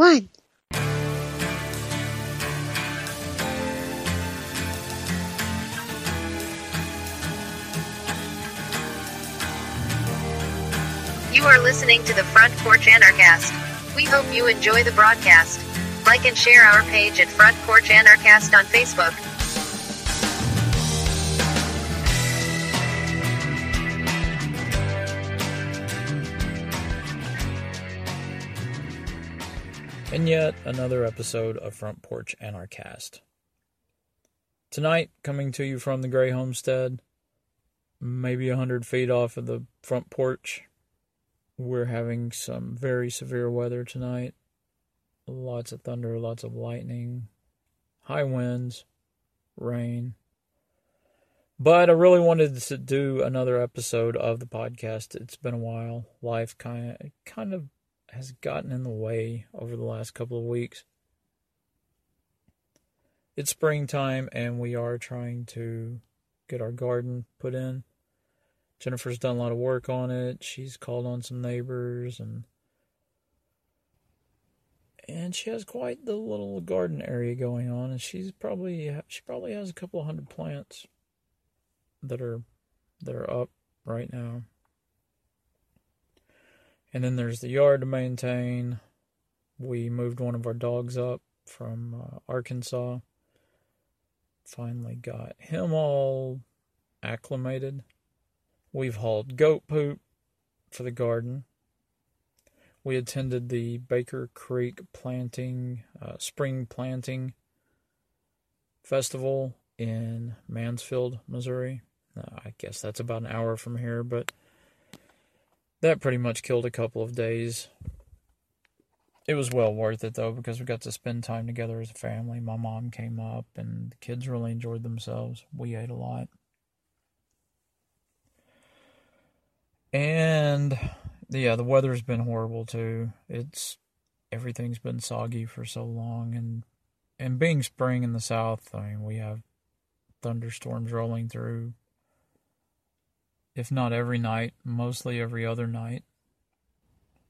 one. You are listening to the Front Porch Anarchast. We hope you enjoy the broadcast. Like and share our page at Front Porch Anarchast on Facebook. And yet another episode of Front Porch Anarchast. Tonight, coming to you from the Gray Homestead, maybe a hundred feet off of the front porch. We're having some very severe weather tonight. Lots of thunder, lots of lightning, high winds, rain. But I really wanted to do another episode of the podcast. It's been a while. Life kind of kind of has gotten in the way over the last couple of weeks. It's springtime and we are trying to get our garden put in. Jennifer's done a lot of work on it. She's called on some neighbors and and she has quite the little garden area going on and she's probably she probably has a couple hundred plants that are that are up right now. And then there's the yard to maintain. We moved one of our dogs up from uh, Arkansas. Finally got him all acclimated. We've hauled goat poop for the garden. We attended the Baker Creek planting, uh, spring planting festival in Mansfield, Missouri. Uh, I guess that's about an hour from here, but that pretty much killed a couple of days. It was well worth it though because we got to spend time together as a family. My mom came up and the kids really enjoyed themselves. We ate a lot. And yeah, the weather's been horrible too. It's everything's been soggy for so long and and being spring in the south, I mean, we have thunderstorms rolling through if not every night, mostly every other night.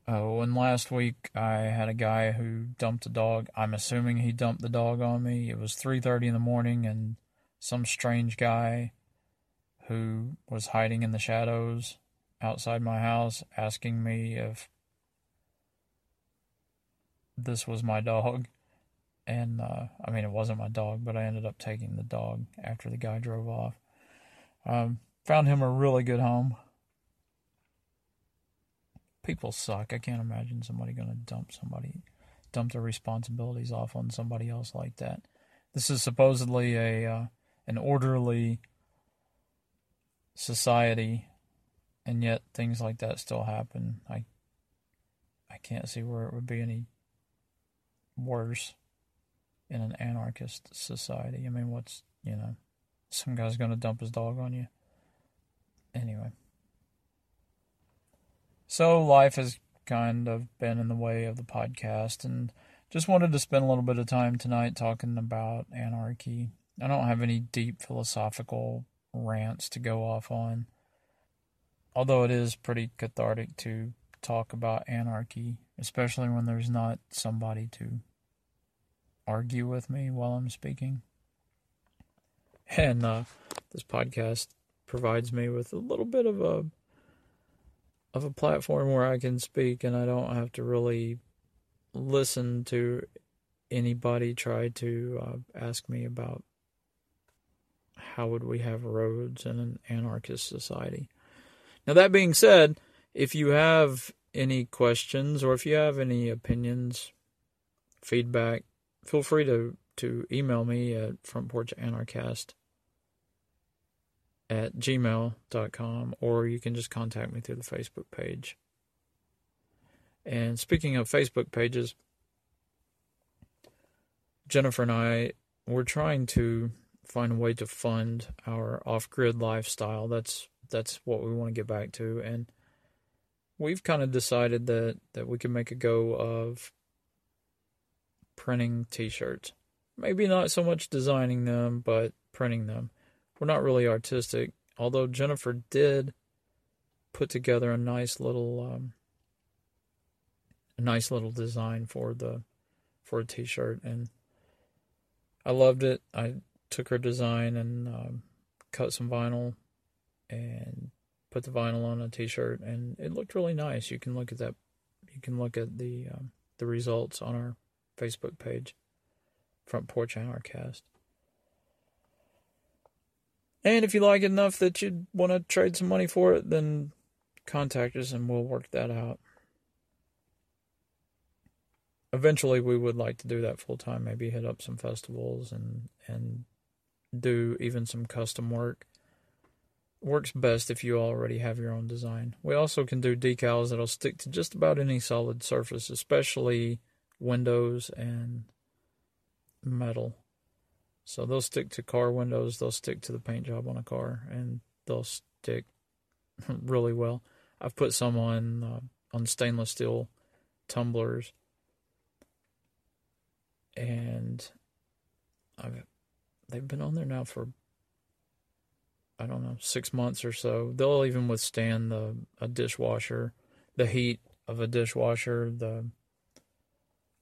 Oh, and last week I had a guy who dumped a dog. I'm assuming he dumped the dog on me. It was 3:30 in the morning and some strange guy who was hiding in the shadows outside my house asking me if this was my dog. And uh, I mean, it wasn't my dog, but I ended up taking the dog after the guy drove off. Um, Found him a really good home. People suck. I can't imagine somebody going to dump somebody, dump their responsibilities off on somebody else like that. This is supposedly a uh, an orderly society, and yet things like that still happen. I I can't see where it would be any worse in an anarchist society. I mean, what's you know, some guy's going to dump his dog on you anyway. So life has kind of been in the way of the podcast and just wanted to spend a little bit of time tonight talking about anarchy. I don't have any deep philosophical rants to go off on. Although it is pretty cathartic to talk about anarchy, especially when there's not somebody to argue with me while I'm speaking. And uh, this podcast provides me with a little bit of a of a platform where I can speak and I don't have to really listen to anybody try to uh, ask me about how would we have roads in an anarchist society. Now that being said, if you have any questions or if you have any opinions, feedback, feel free to to email me at frontporchanarchast at gmail.com or you can just contact me through the Facebook page. And speaking of Facebook pages, Jennifer and I we're trying to find a way to fund our off-grid lifestyle. That's that's what we want to get back to and we've kind of decided that that we can make a go of printing t-shirts. Maybe not so much designing them, but printing them we're not really artistic, although Jennifer did put together a nice little um, a nice little design for the for a T-shirt, and I loved it. I took her design and um, cut some vinyl and put the vinyl on a T-shirt, and it looked really nice. You can look at that. You can look at the um, the results on our Facebook page, Front Porch Anarchast. And if you like it enough that you'd want to trade some money for it, then contact us and we'll work that out. Eventually, we would like to do that full time. Maybe hit up some festivals and and do even some custom work. Works best if you already have your own design. We also can do decals that'll stick to just about any solid surface, especially windows and metal. So they'll stick to car windows, they'll stick to the paint job on a car, and they'll stick really well. I've put some on uh, on stainless steel tumblers, and I've they've been on there now for I don't know six months or so. They'll even withstand the a dishwasher, the heat of a dishwasher, the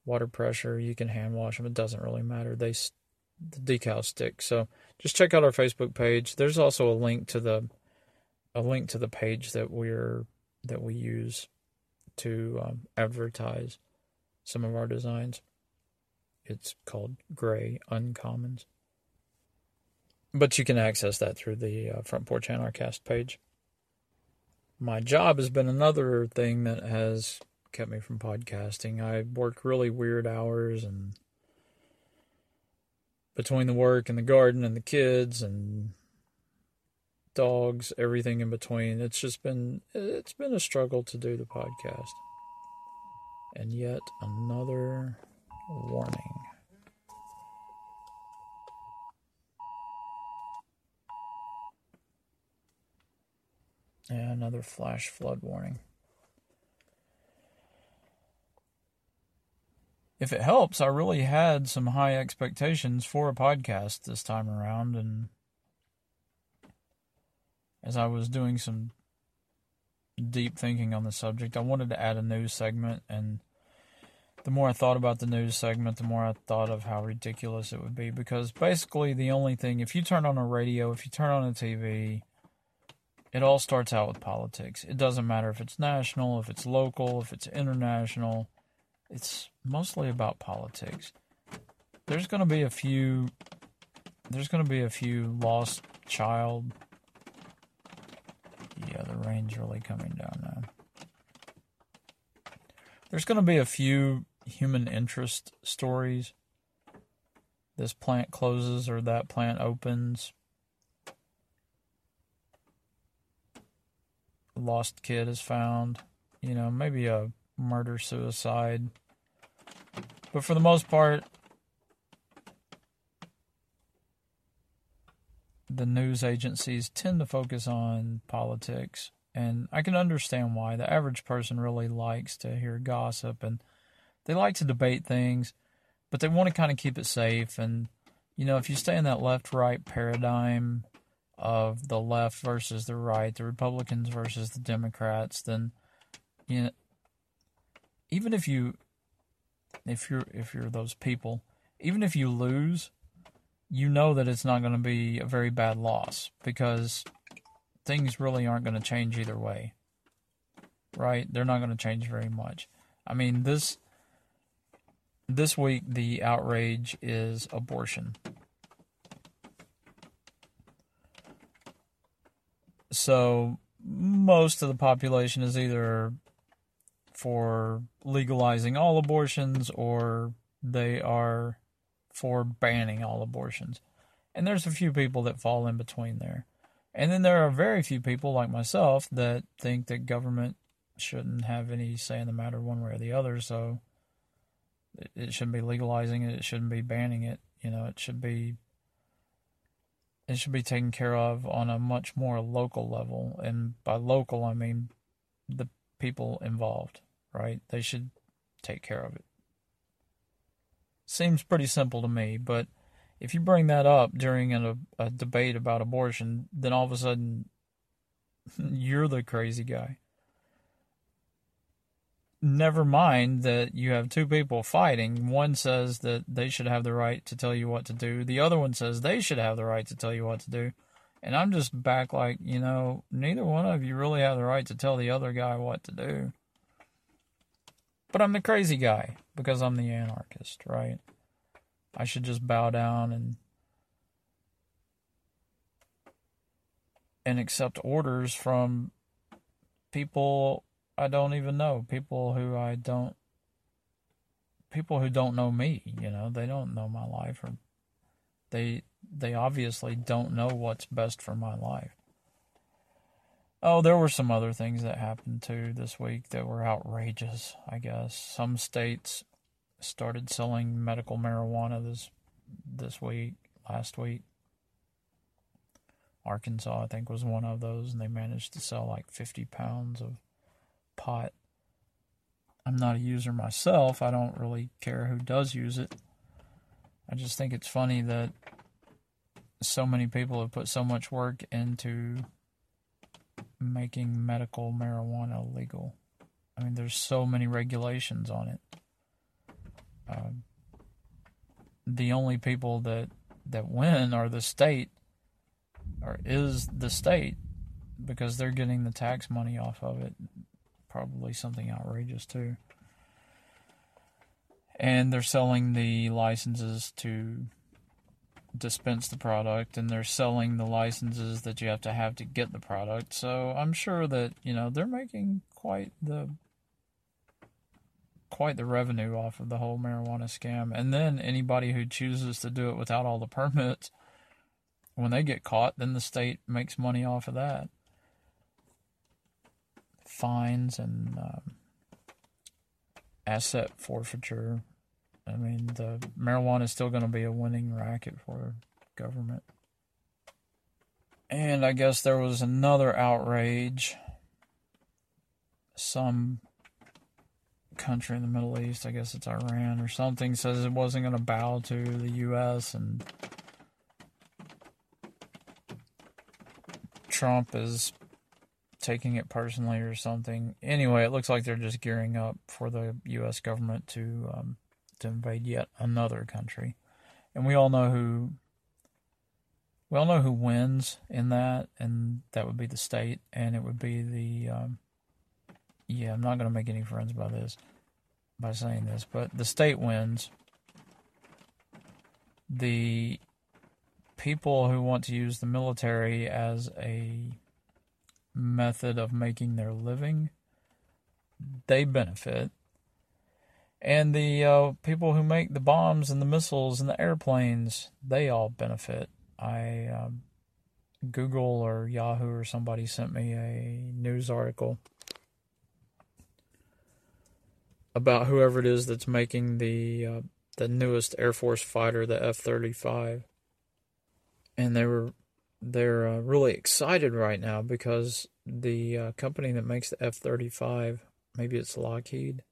water pressure. You can hand wash them; it doesn't really matter. They the decal stick. So just check out our Facebook page. There's also a link to the a link to the page that we're that we use to um, advertise some of our designs. It's called Gray Uncommons. But you can access that through the uh, Front Porch Anarchast page. My job has been another thing that has kept me from podcasting. I work really weird hours and between the work and the garden and the kids and dogs, everything in between. It's just been it's been a struggle to do the podcast. And yet another warning. And another flash flood warning. If it helps, I really had some high expectations for a podcast this time around. And as I was doing some deep thinking on the subject, I wanted to add a news segment. And the more I thought about the news segment, the more I thought of how ridiculous it would be. Because basically, the only thing, if you turn on a radio, if you turn on a TV, it all starts out with politics. It doesn't matter if it's national, if it's local, if it's international it's mostly about politics. There's going to be a few. There's going to be a few lost child. Yeah, the rain's really coming down now. There's going to be a few human interest stories. This plant closes or that plant opens. lost kid is found. You know, maybe a murder suicide. But for the most part, the news agencies tend to focus on politics. And I can understand why. The average person really likes to hear gossip and they like to debate things, but they want to kind of keep it safe. And, you know, if you stay in that left right paradigm of the left versus the right, the Republicans versus the Democrats, then, you know, even if you if you're if you're those people, even if you lose, you know that it's not going to be a very bad loss because things really aren't going to change either way. Right? They're not going to change very much. I mean, this this week the outrage is abortion. So most of the population is either for legalizing all abortions or they are for banning all abortions. And there's a few people that fall in between there. And then there are very few people like myself that think that government shouldn't have any say in the matter one way or the other. So it shouldn't be legalizing it. It shouldn't be banning it. You know, it should be it should be taken care of on a much more local level. And by local, I mean the people involved right? They should take care of it. Seems pretty simple to me, but if you bring that up during a, a debate about abortion, then all of a sudden you're the crazy guy. never mind that you have two people fighting. One says that they should have the right to tell you what to do. The other one says they should have the right to tell you what to do. And I'm just back like, you know, neither one of you really have the right to tell the other guy what to do. But I'm the crazy guy because I'm the anarchist, right? I should just bow down and and accept orders from people I don't even know, people who I don't people who don't know me, you know, they don't know my life or they they obviously don't know what's best for my life. Oh, there were some other things that happened too this week that were outrageous, I guess. Some states started selling medical marijuana this this week, last week. Arkansas, I think, was one of those, and they managed to sell like 50 pounds of pot. I'm not a user myself. I don't really care who does use it. I just think it's funny that so many people have put so much work into making medical marijuana legal. I mean, there's so many regulations on it. Uh, the only people that that win are the state, or is the state, because they're getting the tax money off of it. Probably something outrageous too. And they're selling the licenses to dispense the product and they're selling the licenses that you have to have to get the product. So I'm sure that, you know, they're making quite the quite the revenue off of the whole marijuana scam. And then anybody who chooses to do it without all the permits when they get caught, then the state makes money off of that. Fines and um, asset forfeiture I mean, the marijuana is still going to be a winning racket for government. And I guess there was another outrage. Some country in the Middle East, I guess it's Iran or something, says it wasn't going to bow to the U.S. and Trump is taking it personally or something. Anyway, it looks like they're just gearing up for the U.S. government to um, to invade yet another country. And we all know who we all know who wins in that, and that would be the state, and it would be the um, yeah. I'm not going to make any friends by this by saying this, but the state wins. The people who want to use the military as a method of making their living, they benefit and the uh, people who make the bombs and the missiles and the airplanes, they all benefit. I um, Google or Yahoo or somebody sent me a news article about whoever it is that's making the uh, the newest Air Force fighter, the F thirty five, and they were they're uh, really excited right now because the uh, company that makes the F thirty five, maybe it's Lockheed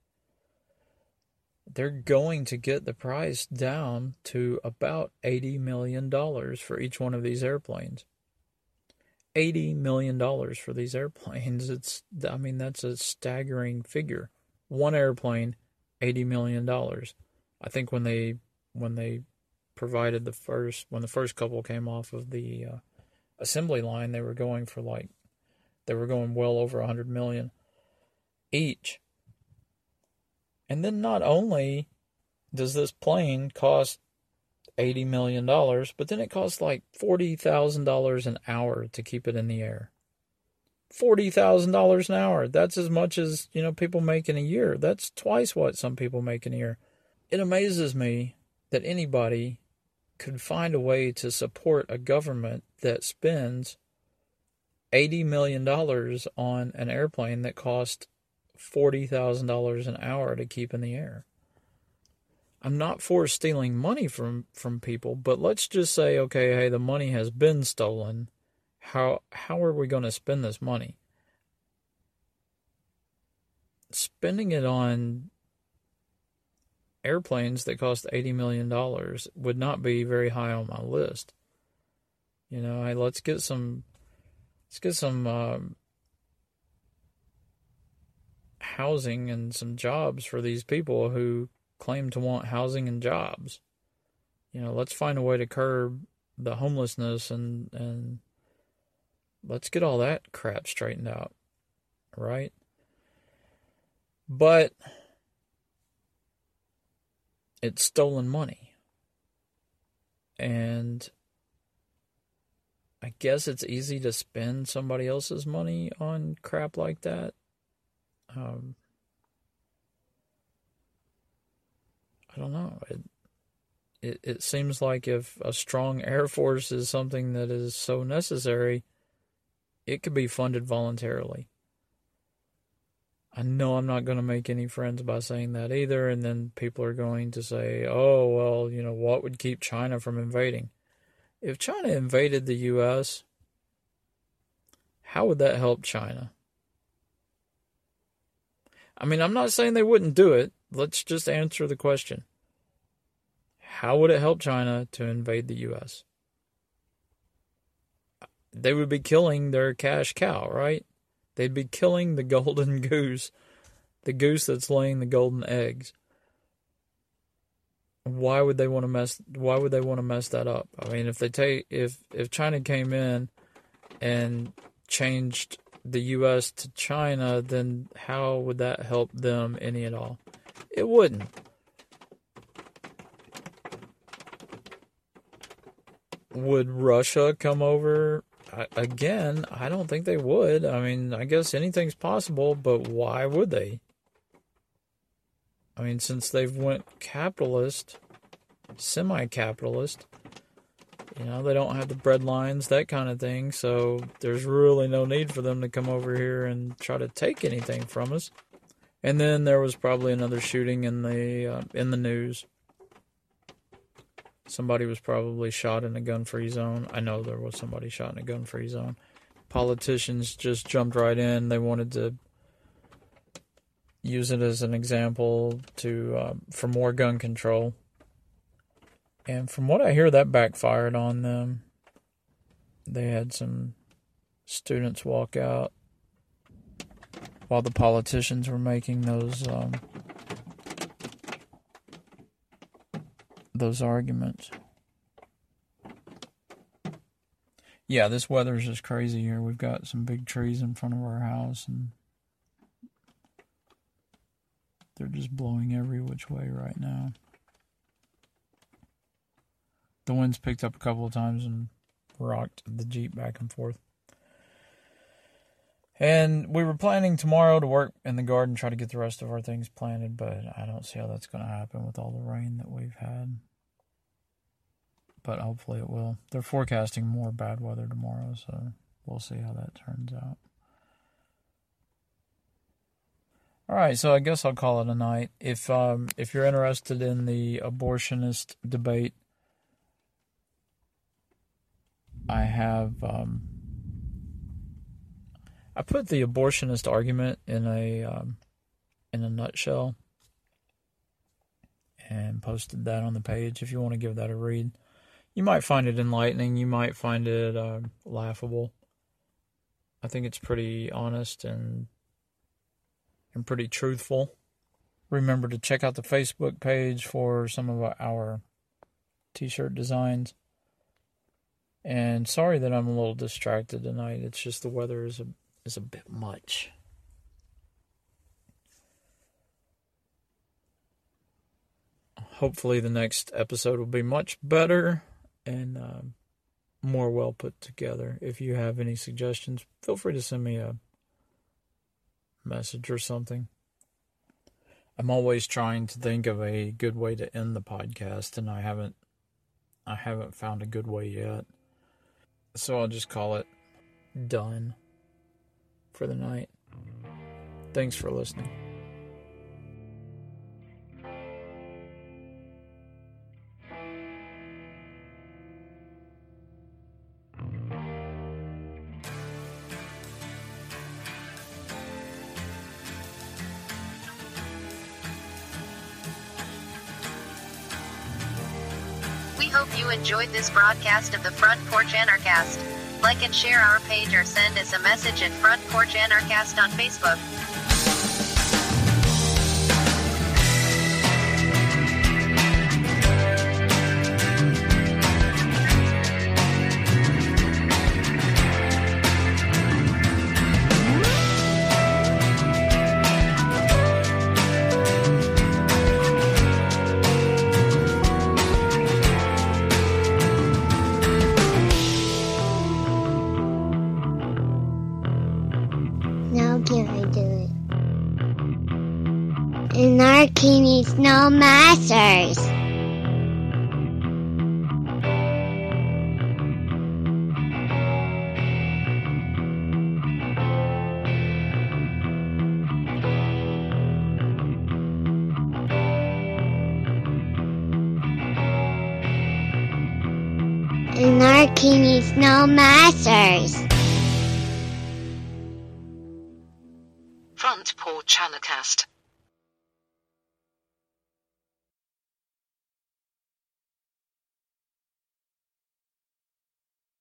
they're going to get the price down to about $80 million for each one of these airplanes. $80 million for these airplanes. It's, I mean, that's a staggering figure. One airplane, $80 million. I think when they, when they provided the first, when the first couple came off of the uh, assembly line, they were going for like, they were going well over 100 million each and then not only does this plane cost $80 million, but then it costs like $40,000 an hour to keep it in the air. $40,000 an hour. That's as much as, you know, people make in a year. That's twice what some people make in a year. It amazes me that anybody could find a way to support a government that spends $80 million on an airplane that cost $40,000 an hour to keep in the air. I'm not for stealing money from, from people, but let's just say, okay, hey, the money has been stolen. How how are we going to spend this money? Spending it on airplanes that cost eighty million dollars would not be very high on my list. You know, hey, let's get some, let's get some um, housing and some jobs for these people who claim to want housing and jobs. You know, let's find a way to curb the homelessness and and let's get all that crap straightened out. Right? But it's stolen money. And I guess it's easy to spend somebody else's money on crap like that. Um, I don't know. It, it it seems like if a strong air force is something that is so necessary, it could be funded voluntarily. I know I'm not going to make any friends by saying that either, and then people are going to say, "Oh, well, you know, what would keep China from invading?" If China invaded the U.S., how would that help China? I mean, I'm not saying they wouldn't do it. Let's just answer the question. How would it help China to invade the U.S.? They would be killing their cash cow, right? They'd be killing the golden goose, the goose that's laying the golden eggs. Why would they want to mess? Why would they want to mess that up? I mean, if they take if if China came in and changed the U.S. to China, then how would that help them any at all? It wouldn't. Would Russia come over again? I don't think they would. I mean, I guess anything's possible, but why would they? I mean, since they've went capitalist, semi-capitalist, you know, they don't have the bread lines, that kind of thing. So there's really no need for them to come over here and try to take anything from us. And then there was probably another shooting in the uh, in the news. Somebody was probably shot in a gun-free zone. I know there was somebody shot in a gun-free zone. Politicians just jumped right in. They wanted to use it as an example to uh, for more gun control and from what I hear, that backfired on them. They had some students walk out while the politicians were making those um, those arguments. Yeah, this weather's just crazy here. We've got some big trees in front of our house and they're just blowing every which way right now the winds picked up a couple of times and rocked the Jeep back and forth. And we were planning tomorrow to work in the garden, try to get the rest of our things planted, but I don't see how that's going to happen with all the rain that we've had. But hopefully it will. They're forecasting more bad weather tomorrow, so we'll see how that turns out. All right, so I guess I'll call it a night. If um, if you're interested in the abortionist debate, I have um, I put the abortionist argument in a um, in a nutshell and posted that on the page. If you want to give that a read, you might find it enlightening. You might find it uh, laughable. I think it's pretty honest and and pretty truthful. Remember to check out the Facebook page for some of our t-shirt designs. And sorry that I'm a little distracted tonight. It's just the weather is a is a bit much. Hopefully, the next episode will be much better and uh, more well put together. If you have any suggestions, feel free to send me a message or something. I'm always trying to think of a good way to end the podcast, and I haven't I haven't found a good way yet. So I'll just call it done for the night. Thanks for listening. Hope you enjoyed this broadcast of the Front Porch Anarchast. Like and share our page or send us a message at Front Porch Anarchast on Facebook. Anarchy needs no masters. Anarchy needs no masters. Front Porch Anarchast.